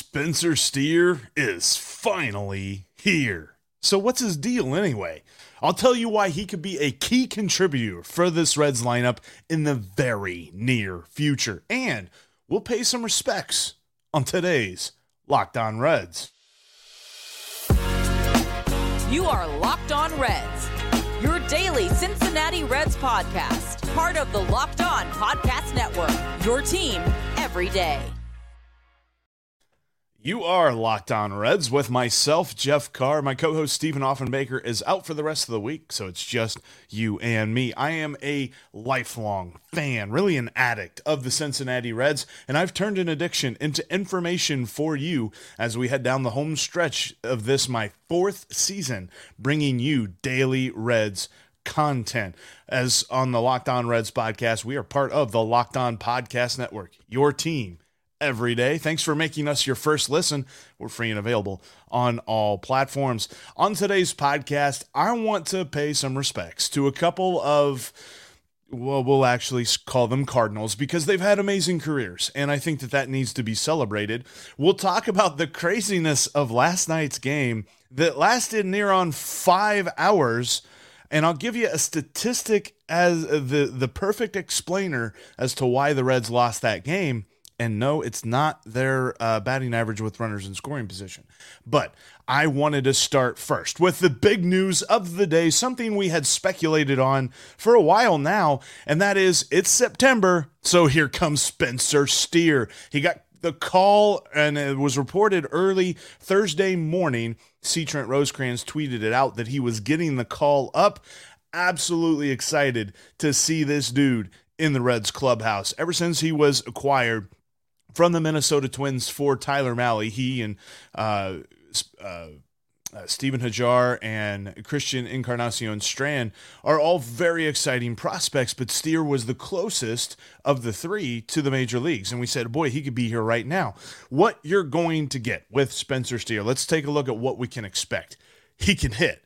Spencer Steer is finally here. So, what's his deal anyway? I'll tell you why he could be a key contributor for this Reds lineup in the very near future. And we'll pay some respects on today's Locked On Reds. You are Locked On Reds, your daily Cincinnati Reds podcast, part of the Locked On Podcast Network, your team every day. You are Locked On Reds with myself, Jeff Carr. My co host, Stephen Offenbaker, is out for the rest of the week, so it's just you and me. I am a lifelong fan, really an addict of the Cincinnati Reds, and I've turned an addiction into information for you as we head down the home stretch of this, my fourth season, bringing you daily Reds content. As on the Locked On Reds podcast, we are part of the Locked On Podcast Network, your team every day. Thanks for making us your first listen. We're free and available on all platforms. On today's podcast, I want to pay some respects to a couple of well, we'll actually call them Cardinals because they've had amazing careers, and I think that that needs to be celebrated. We'll talk about the craziness of last night's game that lasted near on five hours, and I'll give you a statistic as the the perfect explainer as to why the Reds lost that game. And no, it's not their uh, batting average with runners in scoring position. But I wanted to start first with the big news of the day, something we had speculated on for a while now, and that is it's September, so here comes Spencer Steer. He got the call, and it was reported early Thursday morning. C. Trent Rosecrans tweeted it out that he was getting the call up. Absolutely excited to see this dude in the Reds clubhouse. Ever since he was acquired, from the Minnesota Twins for Tyler Mahle. He and uh, uh, uh, Stephen Hajjar and Christian Encarnacion Strand are all very exciting prospects, but Steer was the closest of the three to the major leagues. And we said, boy, he could be here right now. What you're going to get with Spencer Steer, let's take a look at what we can expect. He can hit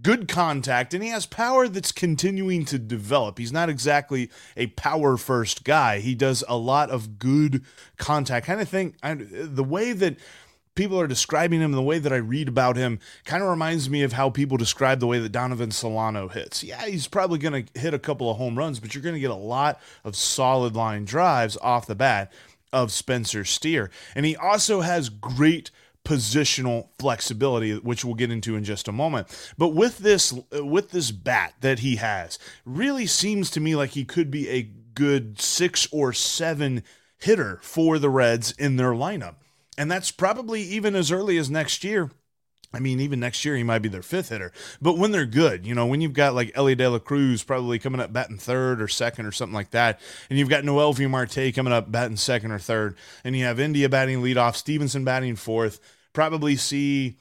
good contact, and he has power that's continuing to develop. He's not exactly a power first guy. He does a lot of good contact. Kind of thing. The way that people are describing him, the way that I read about him, kind of reminds me of how people describe the way that Donovan Solano hits. Yeah, he's probably going to hit a couple of home runs, but you're going to get a lot of solid line drives off the bat of Spencer Steer. And he also has great positional flexibility which we'll get into in just a moment. But with this with this bat that he has really seems to me like he could be a good 6 or 7 hitter for the Reds in their lineup. And that's probably even as early as next year I mean, even next year he might be their fifth hitter. But when they're good, you know, when you've got like Elly De La Cruz probably coming up batting third or second or something like that, and you've got Noelvi Marte coming up batting second or third, and you have India batting leadoff, Stephenson batting fourth, probably see,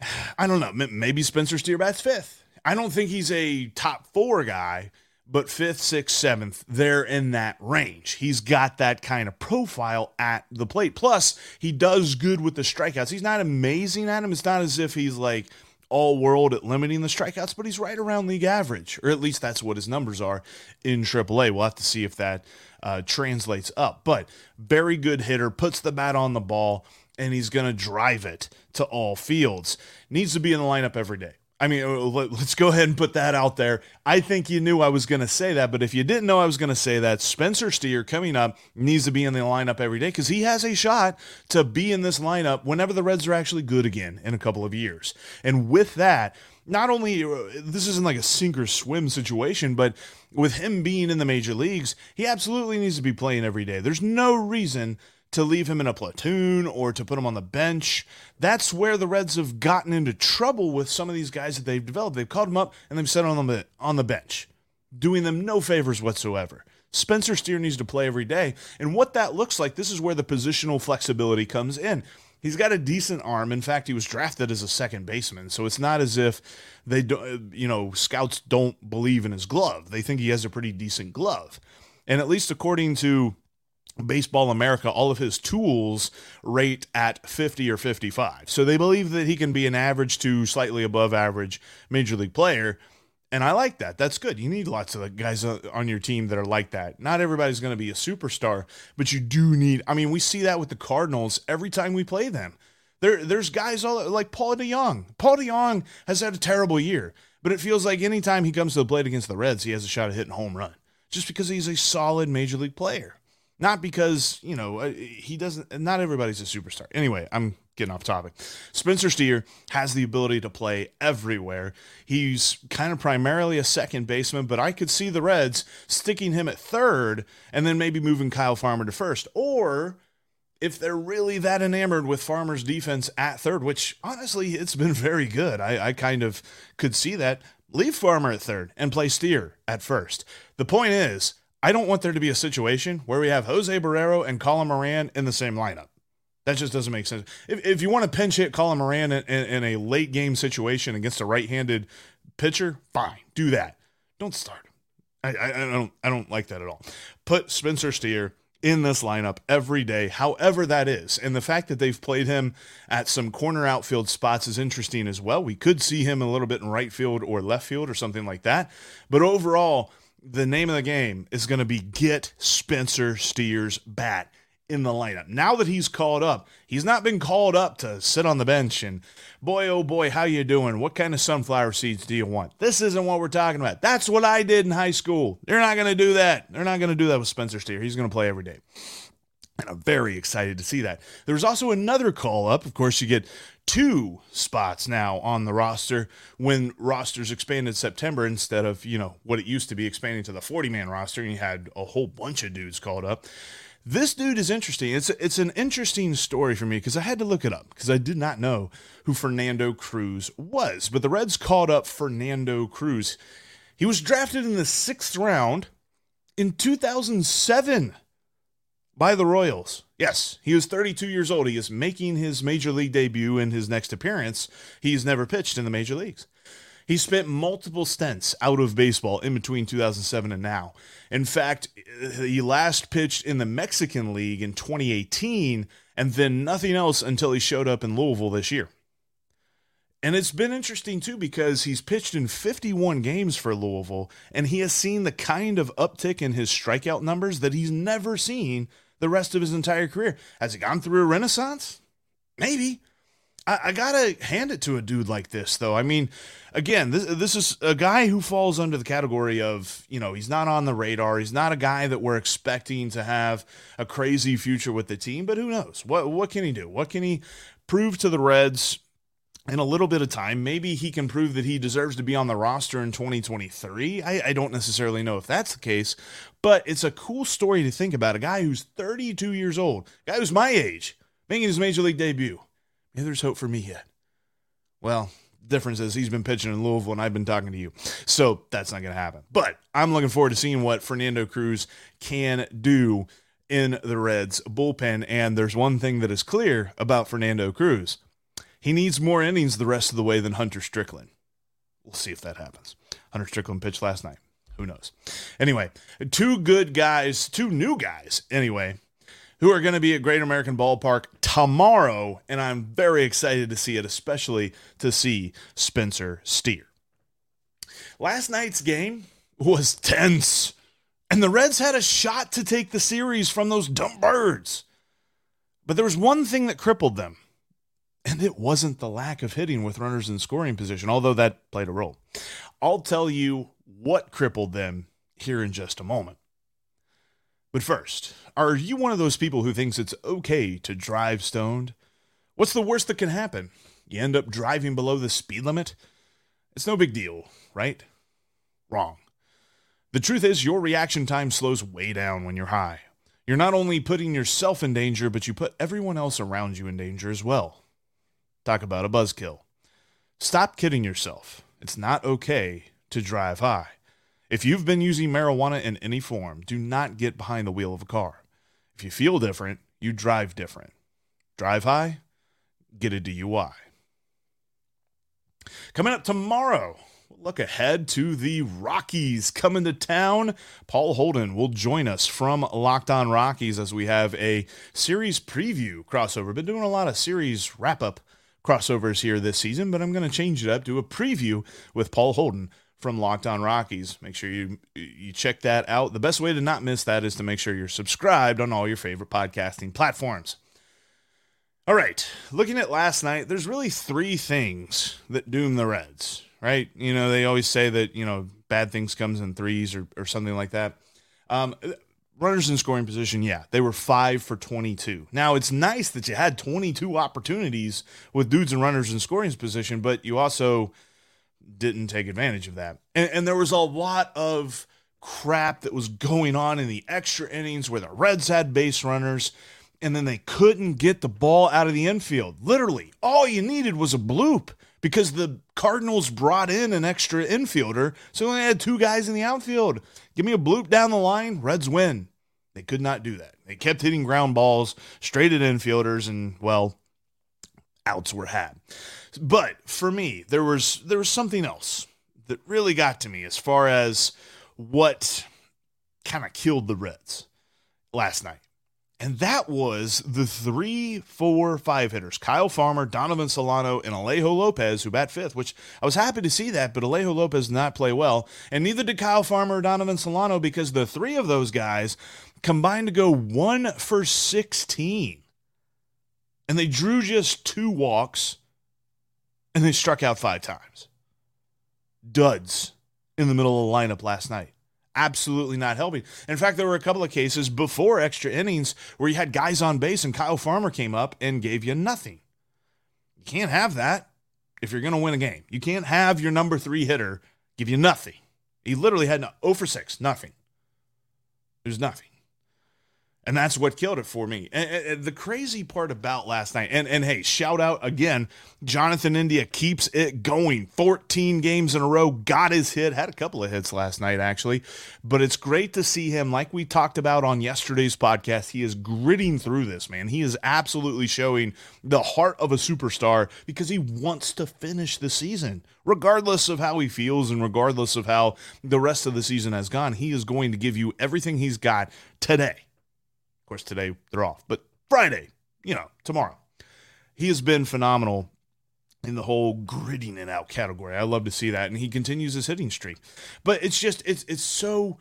I don't know, maybe Spencer Steer bats fifth. I don't think he's a top four guy, but fifth, sixth, seventh, they're in that range. He's got that kind of profile at the plate. Plus, he does good with the strikeouts. He's not amazing at him. It's not as if he's like all world at limiting the strikeouts, but he's right around league average, or at least that's what his numbers are in AAA. We'll have to see if that uh, translates up. But very good hitter, puts the bat on the ball, and he's going to drive it to all fields. Needs to be in the lineup every day. I mean, uh, let's go ahead and put that out there. I think you knew I was going to say that, but if you didn't know I was going to say that, Spencer Steer coming up needs to be in the lineup every day because he has a shot to be in this lineup whenever the Reds are actually good again in a couple of years. And with that, not only uh, this isn't like a sink or swim situation, but with him being in the major leagues, he absolutely needs to be playing every day. There's no reason to leave him in a platoon or to put him on the bench. That's where the Reds have gotten into trouble with some of these guys that they've developed. They've called them up and they've set on them on the bench, doing them no favors whatsoever. Spencer Steer needs to play every day. And what that looks like, this is where the positional flexibility comes in. He's got a decent arm. In fact, he was drafted as a second baseman, so it's not as if they do, you know, scouts don't believe in his glove. They think he has a pretty decent glove. And at least according to Baseball America, all of his tools rate at 50 or 55. So they believe that he can be an average to slightly above average major league player. And I like that. That's good. You need lots of guys on your team that are like that. Not everybody's going to be a superstar, but you do need. I mean, we see that with the Cardinals every time we play them. There, there's guys all like Paul DeJong. Paul DeJong has had a terrible year, but it feels like anytime he comes to the plate against the Reds, he has a shot at hitting home run, just because he's a solid major league player. Not because you know uh, he doesn't. Not everybody's a superstar. Anyway, I'm getting off topic. Spencer Steer has the ability to play everywhere. He's kind of primarily a second baseman, but I could see the Reds sticking him at third and then maybe moving Kyle Farmer to first, or if they're really that enamored with Farmer's defense at third, which honestly, it's been very good. I, I kind of could see that. Leave Farmer at third and play Steer at first. The point is, I don't want there to be a situation where we have Jose Barrero and Colin Moran in the same lineup. That just doesn't make sense. If, if you want to pinch hit Colin Moran in, in, in a late game situation against a right handed pitcher, fine, do that. Don't start. I, I, I, don't I don't like that at all. Put Spencer Steer in this lineup every day, however that is. And the fact that they've played him at some corner outfield spots is interesting as well. We could see him a little bit in right field or left field or something like that. But overall, the name of the game is going to be get Spencer Steer's bat in the lineup. Now that he's called up, he's not been called up to sit on the bench and boy oh boy, how you doing? What kind of sunflower seeds do you want? This isn't what we're talking about. That's what I did in high school. They're not going to do that. They're not going to do that with Spencer Steer. He's going to play every day. And I'm very excited to see that. There's also another call up. Of course, you get two spots now on the roster when rosters expanded September instead of, you know, what it used to be expanding to the 40 man roster and you had a whole bunch of dudes called up. This dude is interesting. It's it's an interesting story for me because I had to look it up because I did not know who Fernando Cruz was. But the Reds called up Fernando Cruz. He was drafted in the sixth round in 2007 by the Royals. Yes, he is 32 years old. He is making his major league debut in his next appearance. He's never pitched in the major leagues. He spent multiple stints out of baseball in between 2007 and now. In fact, he last pitched in the Mexican League in 2018 and then nothing else until he showed up in Louisville this year. And it's been interesting too because he's pitched in 51 games for Louisville and he has seen the kind of uptick in his strikeout numbers that he's never seen the rest of his entire career. Has he gone through a renaissance? Maybe. I, I gotta hand it to a dude like this, though. I mean, again, this this is a guy who falls under the category of you know he's not on the radar. He's not a guy that we're expecting to have a crazy future with the team. But who knows? What what can he do? What can he prove to the Reds? In a little bit of time, maybe he can prove that he deserves to be on the roster in 2023. I, I, don't necessarily know if that's the case, but it's a cool story to think about. A guy who's 32 years old, a guy who's my age, making his major league debut. Maybe there's hope for me yet. Well, difference is he's been pitching in Louisville and I've been talking to you. So that's not going to happen. But I'm looking forward to seeing what Fernando Cruz can do in the Reds bullpen. And there's one thing that is clear about Fernando Cruz he needs more innings the rest of the way than Hunter Strickland. We'll see if that happens. Hunter Strickland pitched last night. Who knows? Anyway, two good guys, two new guys, anyway, who are going to be at Great American Ballpark tomorrow, and I'm very excited to see it, especially to see Spencer Steer. Last night's game was tense, and the Reds had a shot to take the series from those dumb birds. But there was one thing that crippled them, and it wasn't the lack of hitting with runners in scoring position, although that played a role. I'll tell you what crippled them here in just a moment. But first, are you one of those people who thinks it's okay to drive stoned? What's the worst that can happen? You end up driving below the speed limit? It's no big deal, right? Wrong. The truth is, your reaction time slows way down when you're high. You're not only putting yourself in danger, but you put everyone else around you in danger as well. Talk about a buzzkill. Stop kidding yourself. It's not okay to drive high. If you've been using marijuana in any form, do not get behind the wheel of a car. If you feel different, you drive different. Drive high, get a DUI. Coming up tomorrow, look ahead to the Rockies coming to town. Paul Holden will join us from Locked On Rockies as we have a series preview crossover. Been doing a lot of series wrap up crossovers here this season, but I'm going to change it up, do a preview with Paul Holden from Locked On Rockies. Make sure you you check that out. The best way to not miss that is to make sure you're subscribed on all your favorite podcasting platforms. All right, looking at last night, there's really three things that doom the Reds, right? You know, they always say that, you know, bad things comes in threes or, or something like that. Um, runners in scoring position, yeah, they were five for 22. Now, it's nice that you had 22 opportunities with dudes and runners in scoring position, but you also didn't take advantage of that. And, and there was a lot of crap that was going on in the extra innings where the Reds had base runners and then they couldn't get the ball out of the infield. Literally, all you needed was a bloop because the Cardinals brought in an extra infielder, so they only had two guys in the outfield. Give me a bloop down the line, Reds win. They could not do that. They kept hitting ground balls straight at infielders, and well, outs were had. But for me, there was there was something else that really got to me as far as what kind of killed the Reds last night. And that was the three, four, five hitters Kyle Farmer, Donovan Solano, and Alejo Lopez, who bat fifth, which I was happy to see that, but Alejo Lopez did not play well. And neither did Kyle Farmer or Donovan Solano because the three of those guys combined to go one for 16. And they drew just two walks and they struck out five times. Duds in the middle of the lineup last night absolutely not helping. In fact, there were a couple of cases before extra innings where you had guys on base and Kyle Farmer came up and gave you nothing. You can't have that if you're going to win a game. You can't have your number three hitter give you nothing. He literally had no, 0 for 6, nothing. There's nothing. And that's what killed it for me. And, and, the crazy part about last night, and, and hey, shout out again, Jonathan India keeps it going. 14 games in a row, got his hit, had a couple of hits last night, actually. But it's great to see him, like we talked about on yesterday's podcast, he is gritting through this, man. He is absolutely showing the heart of a superstar because he wants to finish the season. Regardless of how he feels and regardless of how the rest of the season has gone, he is going to give you everything he's got today course, today they're off, but Friday, you know, tomorrow. He has been phenomenal in the whole gritting it out category. I love to see that, and he continues his hitting streak. But it's just it's it's so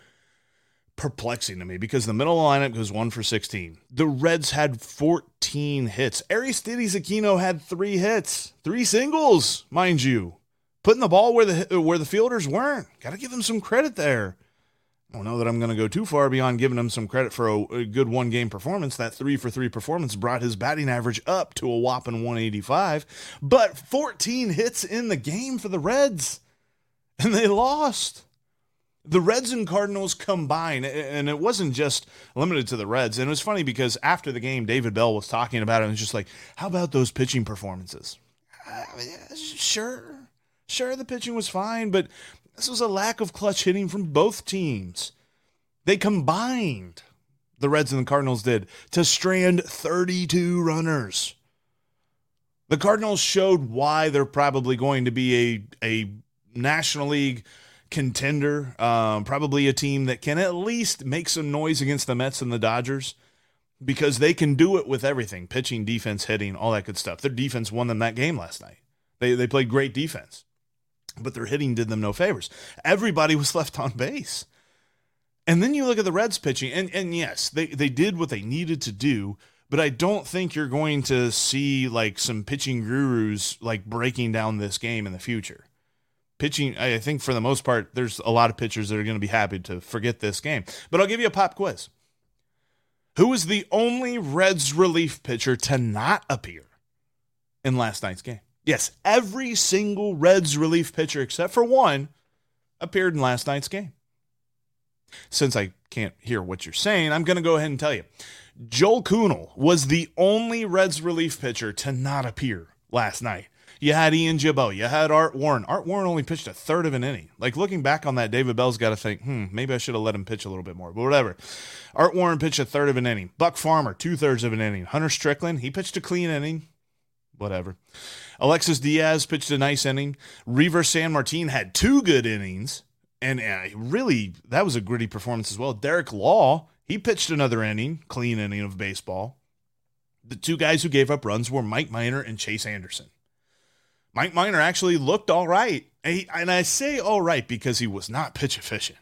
perplexing to me because the middle lineup goes one for 16. The Reds had 14 hits. Aristides Aquino had three hits, three singles, mind you, putting the ball where the where the fielders weren't. Got to give them some credit there. I don't know that I'm going to go too far beyond giving him some credit for a, a good one game performance. That three for three performance brought his batting average up to a whopping 185, but 14 hits in the game for the Reds, and they lost. The Reds and Cardinals combined, and it wasn't just limited to the Reds. And it was funny because after the game, David Bell was talking about it and was just like, How about those pitching performances? Uh, sure, sure, the pitching was fine, but this was a lack of clutch hitting from both teams. They combined, the Reds and the Cardinals did, to strand 32 runners. The Cardinals showed why they're probably going to be a, a National League contender, um, probably a team that can at least make some noise against the Mets and the Dodgers because they can do it with everything pitching, defense, hitting, all that good stuff. Their defense won them that game last night. They, they played great defense but their hitting did them no favors. Everybody was left on base. And then you look at the Reds pitching, and, and yes, they, they did what they needed to do, but I don't think you're going to see like some pitching gurus like breaking down this game in the future. Pitching, I think for the most part, there's a lot of pitchers that are going to be happy to forget this game. But I'll give you a pop quiz. Who was the only Reds relief pitcher to not appear in last night's game? Yes, every single Reds relief pitcher except for one appeared in last night's game. Since I can't hear what you're saying, I'm going to go ahead and tell you. Joel Kuhnel was the only Reds relief pitcher to not appear last night. You had Ian Gibaut. You had Art Warren. Art Warren only pitched a third of an inning. Like looking back on that, David Bell's got to think, hmm, maybe I should have let him pitch a little bit more. But whatever. Art Warren pitched a third of an inning. Buck Farmer, two thirds of an inning. Hunter Strickland, he pitched a clean inning. Whatever. Alexis Diaz pitched a nice inning. Reiver Sanmartin had two good innings, and uh, really that was a gritty performance as well. Derek Law he pitched another inning, clean inning of baseball. The two guys who gave up runs were Mike Minor and Chase Anderson. Mike Minor actually looked all right. And, he, and I say all right because he was not pitch efficient.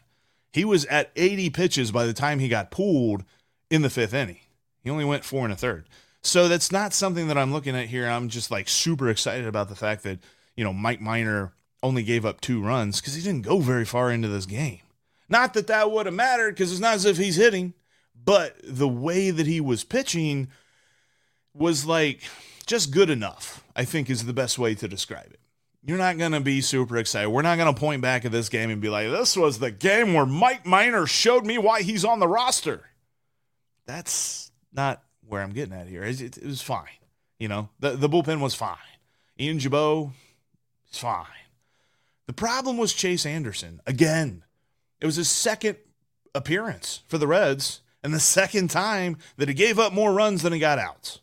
He was at 80 pitches by the time he got pulled in the fifth inning. He only went four and a third. So that's not something that I'm looking at here. I'm just like super excited about the fact that, you know, Mike Minor only gave up two runs because he didn't go very far into this game. Not that that would have mattered because it's not as if he's hitting, but the way that he was pitching was like just good enough, I think is the best way to describe it. You're not going to be super excited. We're not going to point back at this game and be like, this was the game where Mike Minor showed me why he's on the roster. That's not where I'm getting at here. It, it, it was fine. You know, the, the bullpen was fine. Ian Gibaut it's fine. The problem was Chase Anderson. Again, it was his second appearance for the Reds and the second time that he gave up more runs than he got outs.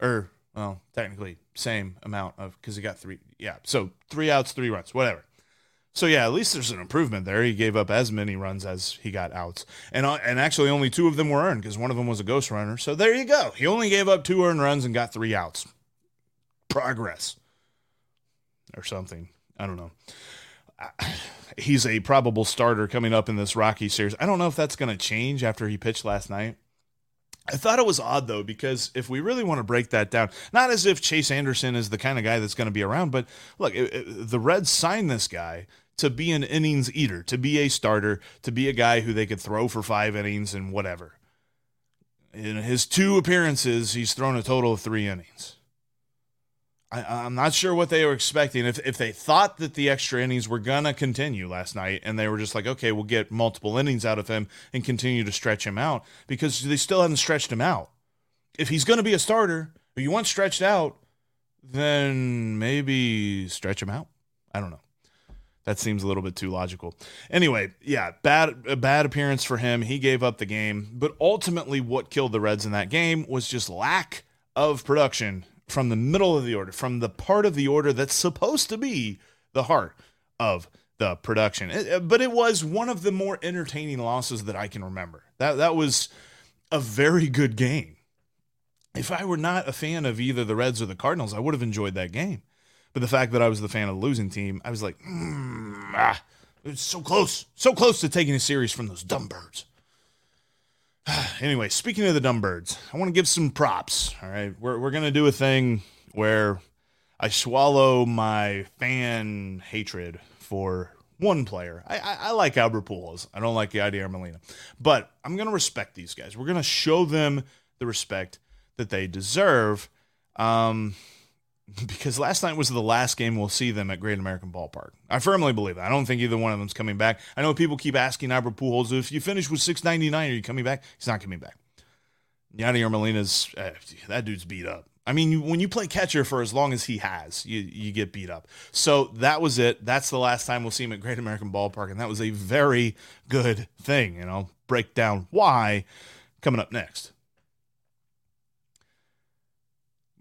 Or, well, technically, same amount of because he got three. Yeah, so three outs, three runs, whatever. So yeah, at least there's an improvement there. He gave up as many runs as he got outs, and uh, and actually only two of them were earned because one of them was a ghost runner. So there you go. He only gave up two earned runs and got three outs. Progress, or something. I don't know. He's a probable starter coming up in this Rocky series. I don't know if that's going to change after he pitched last night. I thought it was odd though because if we really want to break that down, not as if Chase Anderson is the kind of guy that's going to be around, but look, it, it, the Reds signed this guy to be an innings eater, to be a starter, to be a guy who they could throw for five innings and whatever. In his two appearances, he's thrown a total of three innings. I, am not sure what they were expecting. If if they thought that the extra innings were gonna continue last night, and they were just like, okay, we'll get multiple innings out of him and continue to stretch him out because they still haven't stretched him out. If he's gonna be a starter, you want stretched out, then maybe stretch him out. I don't know. That seems a little bit too logical. Anyway, yeah, bad a bad appearance for him. He gave up the game, but ultimately, what killed the Reds in that game was just lack of production from the middle of the order, from the part of the order that's supposed to be the heart of the production. It, uh, but it was one of the more entertaining losses that I can remember. That that was a very good game. If I were not a fan of either the Reds or the Cardinals, I would have enjoyed that game. But the fact that I was the fan of the losing team, I was like, mm, ah, it's so close, so close to taking a series from those dumb birds. anyway, speaking of the dumb birds, I want to give some props. All right, we're we're gonna do a thing where I swallow my fan hatred for one player. I, I, I like Albert Pujols. I don't like Yadier Molina, but I'm gonna respect these guys. We're gonna show them the respect that they deserve. Um, because last night was the last game we'll see them at Great American Ballpark. I firmly believe that. I don't think either one of them's coming back. I know people keep asking Albert Pujols if you finish with 699, are you coming back? He's not coming back. Yadier Molina's uh, that dude's beat up. I mean, when you play catcher for as long as he has, you you get beat up. So that was it. That's the last time we'll see him at Great American Ballpark, and that was a very good thing. And I'll break down why coming up next.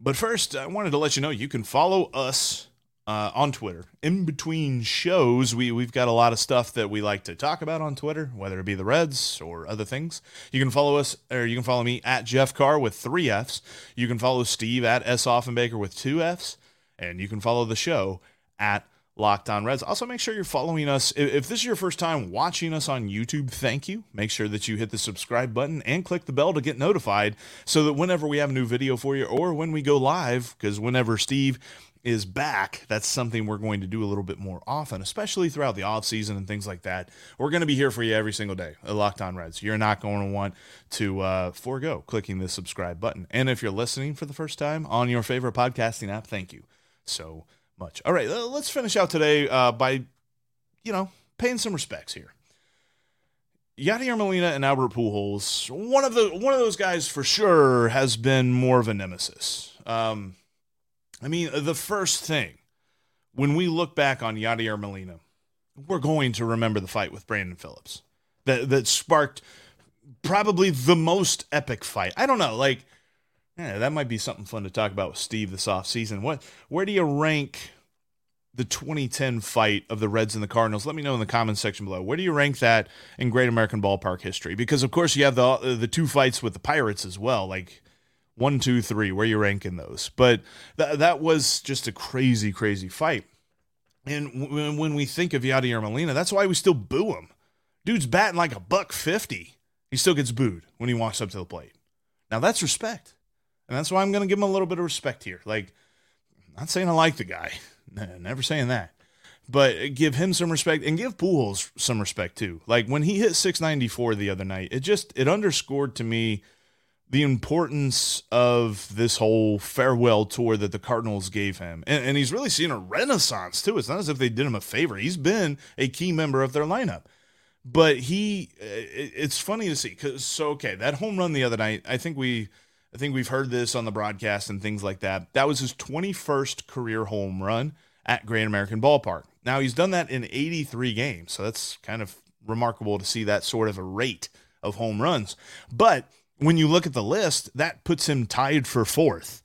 But first, I wanted to let you know you can follow us uh, on Twitter. In between shows, we, we've got a lot of stuff that we like to talk about on Twitter, whether it be the Reds or other things. You can follow us, or you can follow me at Jeff Carr with three F's. You can follow Steve at S. Offenbaker with two F's. And you can follow the show at Locked On Reds. Also, make sure you're following us. If this is your first time watching us on YouTube, thank you. Make sure that you hit the subscribe button and click the bell to get notified so that whenever we have a new video for you or when we go live, because whenever Steve is back, that's something we're going to do a little bit more often, especially throughout the off season and things like that. We're going to be here for you every single day at Locked On Reds. You're not going to want to uh, forego clicking the subscribe button. And if you're listening for the first time on your favorite podcasting app, thank you so much. All right, let's finish out today uh, by, you know, paying some respects here. Yadier Molina and Albert Pujols, one of the one of those guys for sure has been more of a nemesis. Um, I mean, the first thing when we look back on Yadier Molina, we're going to remember the fight with Brandon Phillips that that sparked probably the most epic fight. I don't know, like yeah, that might be something fun to talk about with Steve this offseason. What where do you rank the 2010 fight of the Reds and the Cardinals? Let me know in the comments section below. Where do you rank that in Great American Ballpark history? Because of course you have the the two fights with the Pirates as well. Like One, two, three. Where you ranking those? But th- that was just a crazy, crazy fight. And w- when we think of Yadier Molina, that's why we still boo him. Dude's batting like a buck fifty. He still gets booed when he walks up to the plate. Now that's respect, and that's why I'm going to give him a little bit of respect here. Like, not saying I like the guy, never saying that, but give him some respect and give Pujols some respect too. Like when he hit 694 the other night, it just it underscored to me the importance of this whole farewell tour that the Cardinals gave him. And, and, he's really seen a renaissance too. It's not as if they did him a favor. He's been a key member of their lineup. But he, uh, it's funny to see because so okay, that home run the other night. I think we, I think we've heard this on the broadcast and things like that. That was his 21st career home run at Great American Ballpark. Now he's done that in 83 games, so that's kind of remarkable to see that sort of a rate of home runs. But when you look at the list, that puts him tied for fourth.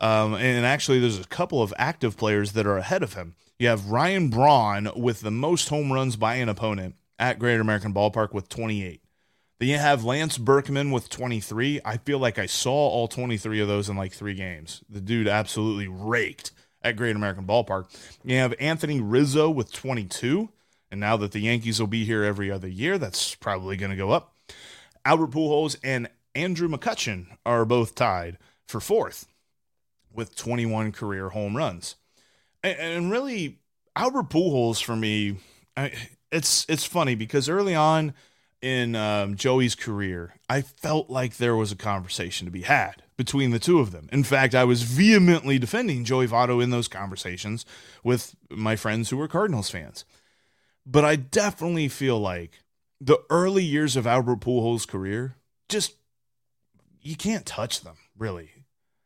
Um, and actually, there's a couple of active players that are ahead of him. You have Ryan Braun with the most home runs by an opponent at Great American Ballpark with 28. Then you have Lance Berkman with 23. I feel like I saw all 23 of those in like three games. The dude absolutely raked at Great American Ballpark. You have Anthony Rizzo with 22. And now that the Yankees will be here every other year, that's probably going to go up. Albert Pujols and Andrew McCutchen are both tied for fourth with 21 career home runs. And, really, Albert Pujols for me, it's it's funny because early on in um, Joey's career, I felt like there was a conversation to be had between the two of them. In fact, I was vehemently defending Joey Votto in those conversations with my friends who were Cardinals fans. But I definitely feel like the early years of Albert Pujols' career just you can't touch them, really.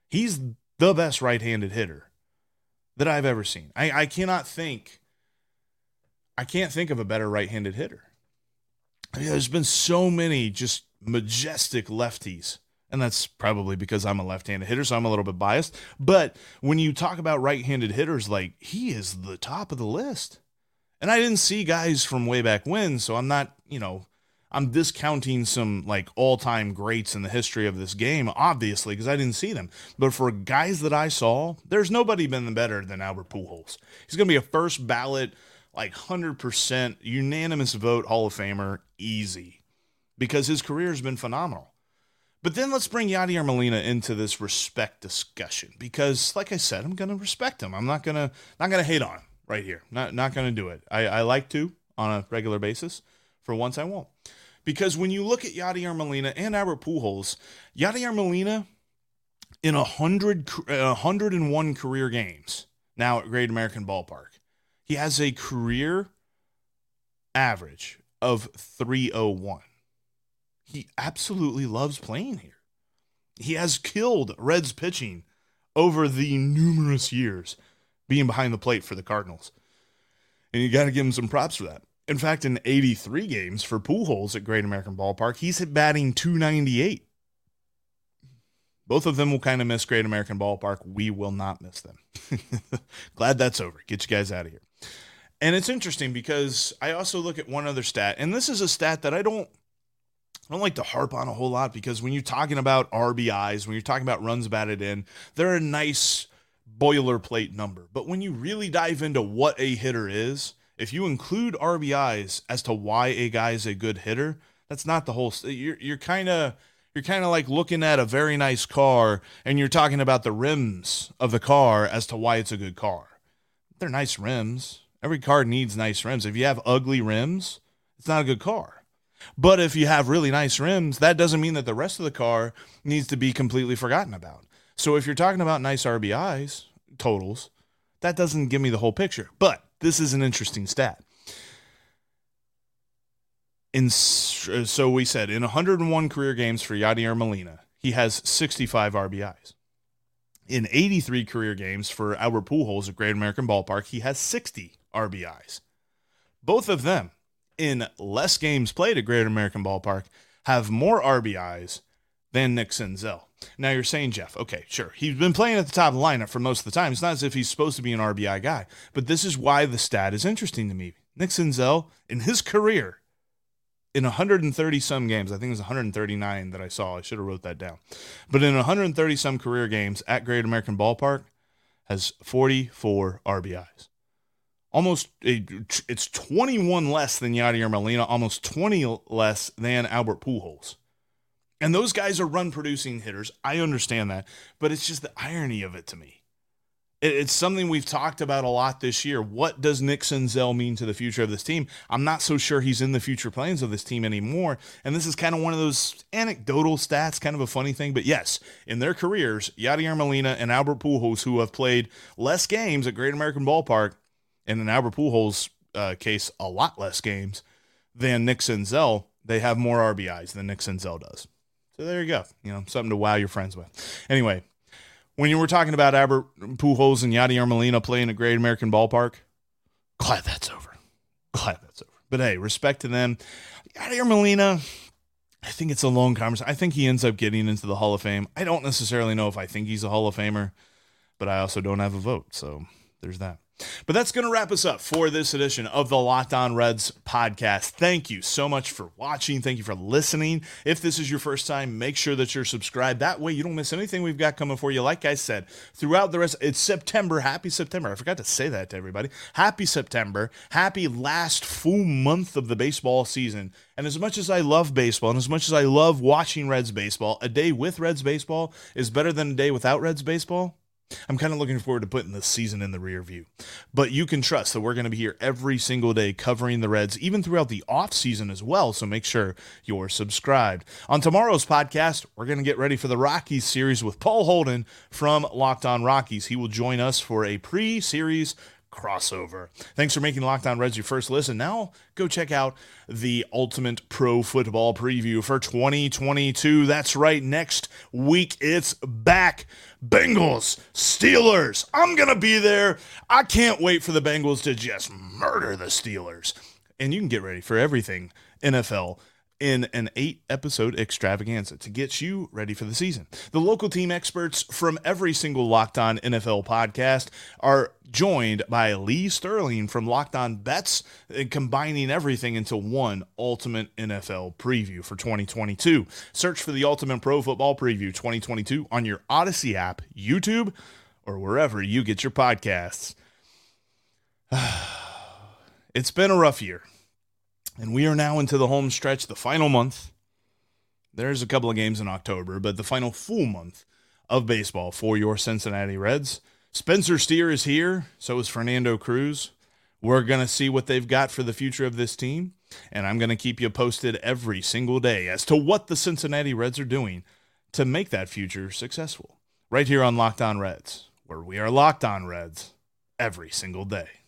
He's the best right-handed hitter that I've ever seen. I, I cannot think I can't think of a better right-handed hitter. There's been so many just majestic lefties. And that's probably because I'm a left-handed hitter, so I'm a little bit biased. But when you talk about right-handed hitters, like he is the top of the list. And I didn't see guys from way back when, so I'm not, you know, I'm discounting some like all time greats in the history of this game, obviously, because I didn't see them. But for guys that I saw, there's nobody been better than Albert Pujols. He's going to be a first ballot, like 100% unanimous vote Hall of Famer, easy, because his career has been phenomenal. But then let's bring Yadier Molina into this respect discussion because, like I said, I'm going to respect him. I'm not going to not going to hate on him right here. Not not going to do it. I, I like to on a regular basis. For once, I won't. Because when you look at Yadier Molina and Albert Pujols, Yadier Molina in a hundred, a hundred and one career games now at Great American Ballpark, he has a career average of 301. He absolutely loves playing here. He has killed Reds pitching over the numerous years being behind the plate for the Cardinals. And you got to give him some props for that. In fact, in 83 games for Pujols at Great American Ballpark, he's hit batting 298. Both of them will kind of miss Great American Ballpark. We will not miss them. Glad that's over. Get you guys out of here. And it's interesting because I also look at one other stat, and this is a stat that I don't I don't like to harp on a whole lot because when you're talking about RBIs, when you're talking about runs batted in, they're a nice boilerplate number. But when you really dive into what a hitter is, if you include RBIs as to why a guy is a good hitter, that's not the whole. You're you're kind of you're kind of like looking at a very nice car and you're talking about the rims of the car as to why it's a good car. They're nice rims. Every car needs nice rims. If you have ugly rims, it's not a good car. But if you have really nice rims, that doesn't mean that the rest of the car needs to be completely forgotten about. So if you're talking about nice RBIs totals, that doesn't give me the whole picture. But this is an interesting stat. In so we said in 101 career games for Yadier Molina, he has 65 RBIs. In 83 career games for Albert Pujols at Great American Ballpark, he has 60 RBIs. Both of them in less games played at Great American Ballpark have more RBIs than Nick Senzel. Now you're saying, Jeff, okay, sure. He's been playing at the top of the lineup for most of the time. It's not as if he's supposed to be an RBI guy, but this is why the stat is interesting to me. Nick Senzel, in his career, in 130 some games, I think it was 139 that I saw. I should have wrote that down. But in 130 some career games at Great American Ballpark, has 44 RBIs. Almost it's 21 less than Yadier Molina, almost 20 less than Albert Pujols. And those guys are run producing hitters. I understand that, but it's just the irony of it to me it's something we've talked about a lot this year. What does Nick Senzel mean to the future of this team? I'm not so sure he's in the future plans of this team anymore. And this is kind of one of those anecdotal stats, kind of a funny thing. But yes, in their careers, Yadier Molina and Albert Pujols, who have played less games at Great American Ballpark, and in Albert Pujols' uh, case, a lot less games than Nick Senzel, they have more RBIs than Nick Senzel does. So there you go. You know, something to wow your friends with. Anyway, when you were talking about Albert Pujols and Yadier Molina playing a Great American Ballpark, glad that's over. Glad that's over. But hey, respect to them. Yadier Molina, I think it's a long conversation. I think he ends up getting into the Hall of Fame. I don't necessarily know if I think he's a Hall of Famer, but I also don't have a vote. So there's that. But that's going to wrap us up for this edition of the Locked On Reds podcast. Thank you so much for watching. Thank you for listening. If this is your first time, make sure that you're subscribed. That way you don't miss anything we've got coming for you. Like I said, throughout the rest, it's September. Happy September. I forgot to say that to everybody. Happy September. Happy last full month of the baseball season. And as much as I love baseball and as much as I love watching Reds baseball, a day with Reds baseball is better than a day without Reds baseball. I'm kind of looking forward to putting this season in the rear view. But you can trust that we're going to be here every single day covering the Reds, even throughout the off season as well. So make sure you're subscribed. On tomorrow's podcast, we're going to get ready for the Rockies series with Paul Holden from Locked On Rockies. He will join us for a pre series crossover. Thanks for making Locked On Reds your first listen. Now go check out the Ultimate Pro Football Preview for 2022. That's right, next week it's back. Bengals, Steelers. I'm going to be there. I can't wait for the Bengals to just murder the Steelers. And you can get ready for everything NFL in an eight episode extravaganza to get you ready for the season. The local team experts from every single Locked On NFL podcast are joined by Lee Sterling from Locked On Bets, uh, combining everything into one ultimate NFL preview for 2022. Search for the Ultimate Pro Football Preview 2022 on your Odyssey app, YouTube, or wherever you get your podcasts. it's been a rough year. And we are now into the home stretch, the final month. There's a couple of games in October, but the final full month of baseball for your Cincinnati Reds. Spencer Steer is here. So is Fernando Cruz. We're going to see what they've got for the future of this team. And I'm going to keep you posted every single day as to what the Cincinnati Reds are doing to make that future successful. Right here on Locked On Reds, where we are locked on Reds every single day.